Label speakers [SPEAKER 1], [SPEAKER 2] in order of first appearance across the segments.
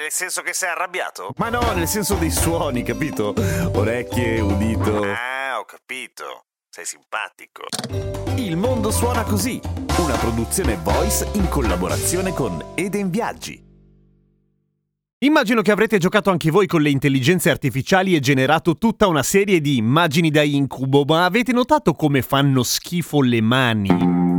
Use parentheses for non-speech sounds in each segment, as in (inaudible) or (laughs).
[SPEAKER 1] Nel senso che sei arrabbiato? Ma no, nel senso dei suoni, capito? Orecchie, udito. Ah, ho capito. Sei simpatico. Il mondo suona così, una produzione voice in collaborazione con Eden Viaggi.
[SPEAKER 2] Immagino che avrete giocato anche voi con le intelligenze artificiali e generato tutta una serie di immagini da incubo, ma avete notato come fanno schifo le mani?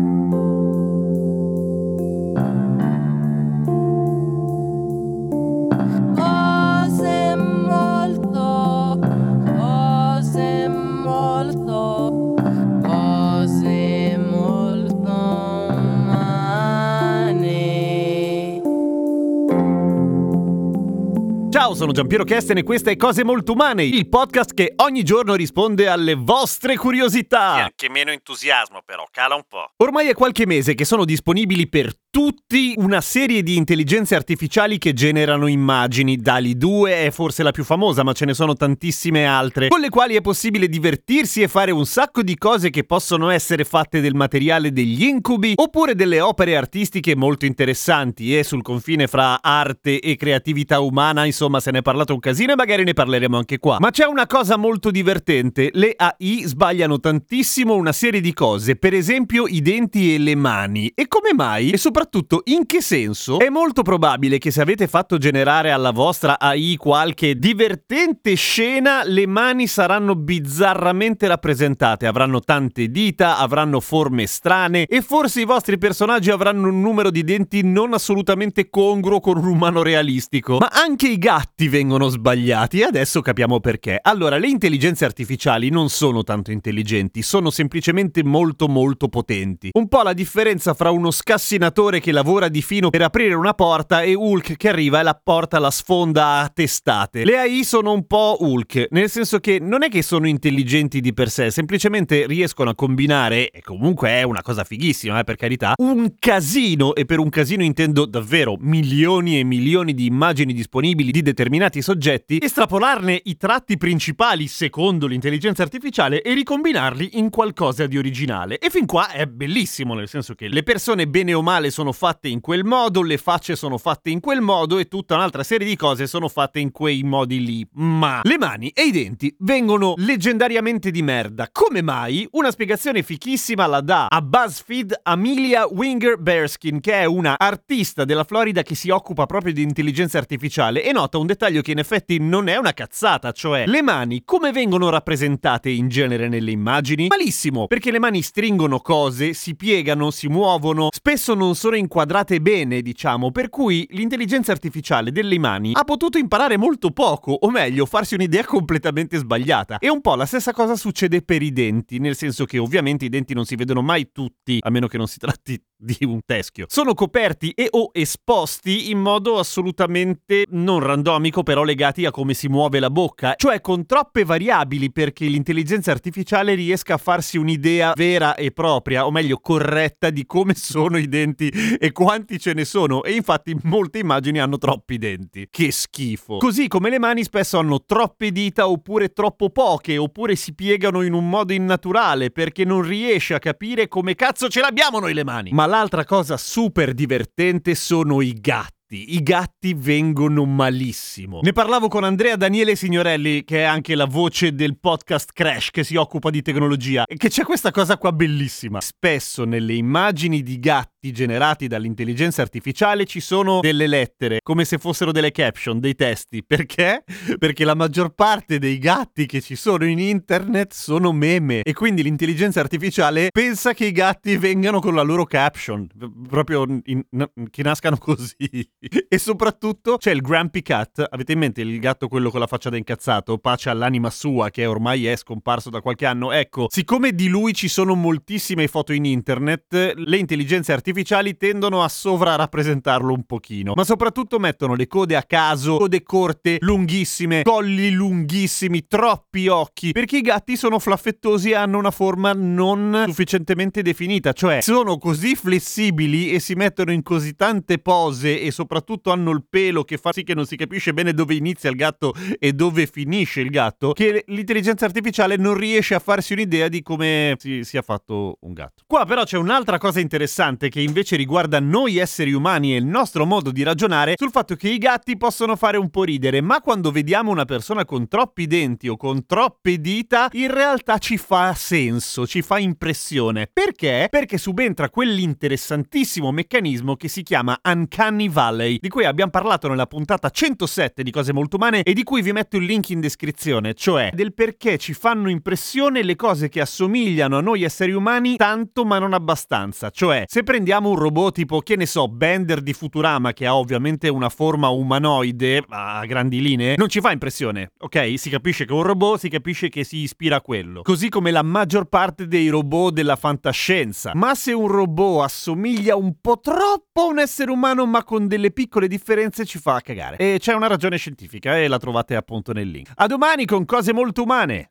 [SPEAKER 2] Ciao, sono Giampiero Kesten e questa è Cose Molto Umane, il podcast che ogni giorno risponde alle vostre curiosità.
[SPEAKER 1] Anche meno entusiasmo però, cala un po'.
[SPEAKER 2] Ormai è qualche mese che sono disponibili per tutti una serie di intelligenze artificiali che generano immagini. DALI 2 è forse la più famosa, ma ce ne sono tantissime altre, con le quali è possibile divertirsi e fare un sacco di cose che possono essere fatte del materiale degli incubi oppure delle opere artistiche molto interessanti e sul confine fra arte e creatività umana, insomma, se ne è parlato un casino e magari ne parleremo anche qua. Ma c'è una cosa molto divertente, le AI sbagliano tantissimo una serie di cose, per esempio i denti e le mani. E come mai? E soprattutto in che senso? È molto probabile che se avete fatto generare alla vostra AI qualche divertente scena, le mani saranno bizzarramente rappresentate, avranno tante dita, avranno forme strane e forse i vostri personaggi avranno un numero di denti non assolutamente congruo con un umano realistico. Ma anche i gatti vengono sbagliati e adesso capiamo perché. Allora, le intelligenze artificiali non sono tanto intelligenti, sono semplicemente molto molto potenti. Un po' la differenza fra uno scassinatore che lavora di fino per aprire una porta e Hulk che arriva e la porta la sfonda a testate. Le AI sono un po' Hulk, nel senso che non è che sono intelligenti di per sé, semplicemente riescono a combinare, e comunque è una cosa fighissima, eh, per carità, un casino, e per un casino intendo davvero milioni e milioni di immagini disponibili di determinati soggetti, estrapolarne i tratti principali secondo l'intelligenza artificiale e ricombinarli in qualcosa di originale. E fin qua è bellissimo, nel senso che le persone bene o male sono fatte in quel modo, le facce sono fatte in quel modo e tutta un'altra serie di cose sono fatte in quei modi lì. Ma le mani e i denti vengono leggendariamente di merda. Come mai? Una spiegazione fichissima la dà a BuzzFeed Amelia Winger Bearskin, che è una artista della Florida che si occupa proprio di intelligenza artificiale e nota un dettaglio che in effetti non è una cazzata, cioè le mani come vengono rappresentate in genere nelle immagini? Malissimo, perché le mani stringono cose, si piegano, si muovono, spesso non sono inquadrate bene, diciamo, per cui l'intelligenza artificiale delle mani ha potuto imparare molto poco, o meglio, farsi un'idea completamente sbagliata. E un po' la stessa cosa succede per i denti, nel senso che ovviamente i denti non si vedono mai tutti, a meno che non si tratti di un teschio. Sono coperti e o esposti in modo assolutamente non randomico, però legati a come si muove la bocca, cioè con troppe variabili perché l'intelligenza artificiale riesca a farsi un'idea vera e propria, o meglio corretta, di come sono i denti e quanti ce ne sono. E infatti molte immagini hanno troppi denti. Che schifo. Così come le mani spesso hanno troppe dita oppure troppo poche, oppure si piegano in un modo innaturale perché non riesce a capire come cazzo ce l'abbiamo noi le mani. Ma l'altra cosa super divertente sono i gatti. I gatti vengono malissimo. Ne parlavo con Andrea Daniele Signorelli, che è anche la voce del podcast Crash che si occupa di tecnologia, e che c'è questa cosa qua bellissima. Spesso nelle immagini di gatti generati dall'intelligenza artificiale ci sono delle lettere, come se fossero delle caption, dei testi. Perché? Perché la maggior parte dei gatti che ci sono in internet sono meme e quindi l'intelligenza artificiale pensa che i gatti vengano con la loro caption, proprio in- n- che nascano così. (laughs) e soprattutto c'è il Grumpy Cat, avete in mente il gatto quello con la faccia da incazzato, pace all'anima sua che ormai è scomparso da qualche anno. Ecco, siccome di lui ci sono moltissime foto in internet, le intelligenze artificiali artificiali tendono a sovrarappresentarlo un pochino, ma soprattutto mettono le code a caso, code corte, lunghissime, colli lunghissimi, troppi occhi, perché i gatti sono flaffettosi e hanno una forma non sufficientemente definita, cioè sono così flessibili e si mettono in così tante pose e soprattutto hanno il pelo che fa sì che non si capisce bene dove inizia il gatto e dove finisce il gatto, che l'intelligenza artificiale non riesce a farsi un'idea di come si sia fatto un gatto. Qua però c'è un'altra cosa interessante che invece riguarda noi esseri umani e il nostro modo di ragionare sul fatto che i gatti possono fare un po' ridere, ma quando vediamo una persona con troppi denti o con troppe dita, in realtà ci fa senso, ci fa impressione. Perché? Perché subentra quell'interessantissimo meccanismo che si chiama Uncanny Valley, di cui abbiamo parlato nella puntata 107 di Cose Molto Umane e di cui vi metto il link in descrizione, cioè del perché ci fanno impressione le cose che assomigliano a noi esseri umani tanto ma non abbastanza. Cioè, se prendiamo un robot tipo, che ne so, Bender di Futurama, che ha ovviamente una forma umanoide a grandi linee, non ci fa impressione, ok? Si capisce che è un robot, si capisce che si ispira a quello. Così come la maggior parte dei robot della fantascienza. Ma se un robot assomiglia un po' troppo a un essere umano, ma con delle piccole differenze, ci fa cagare. E c'è una ragione scientifica e la trovate appunto nel link. A domani con cose molto umane!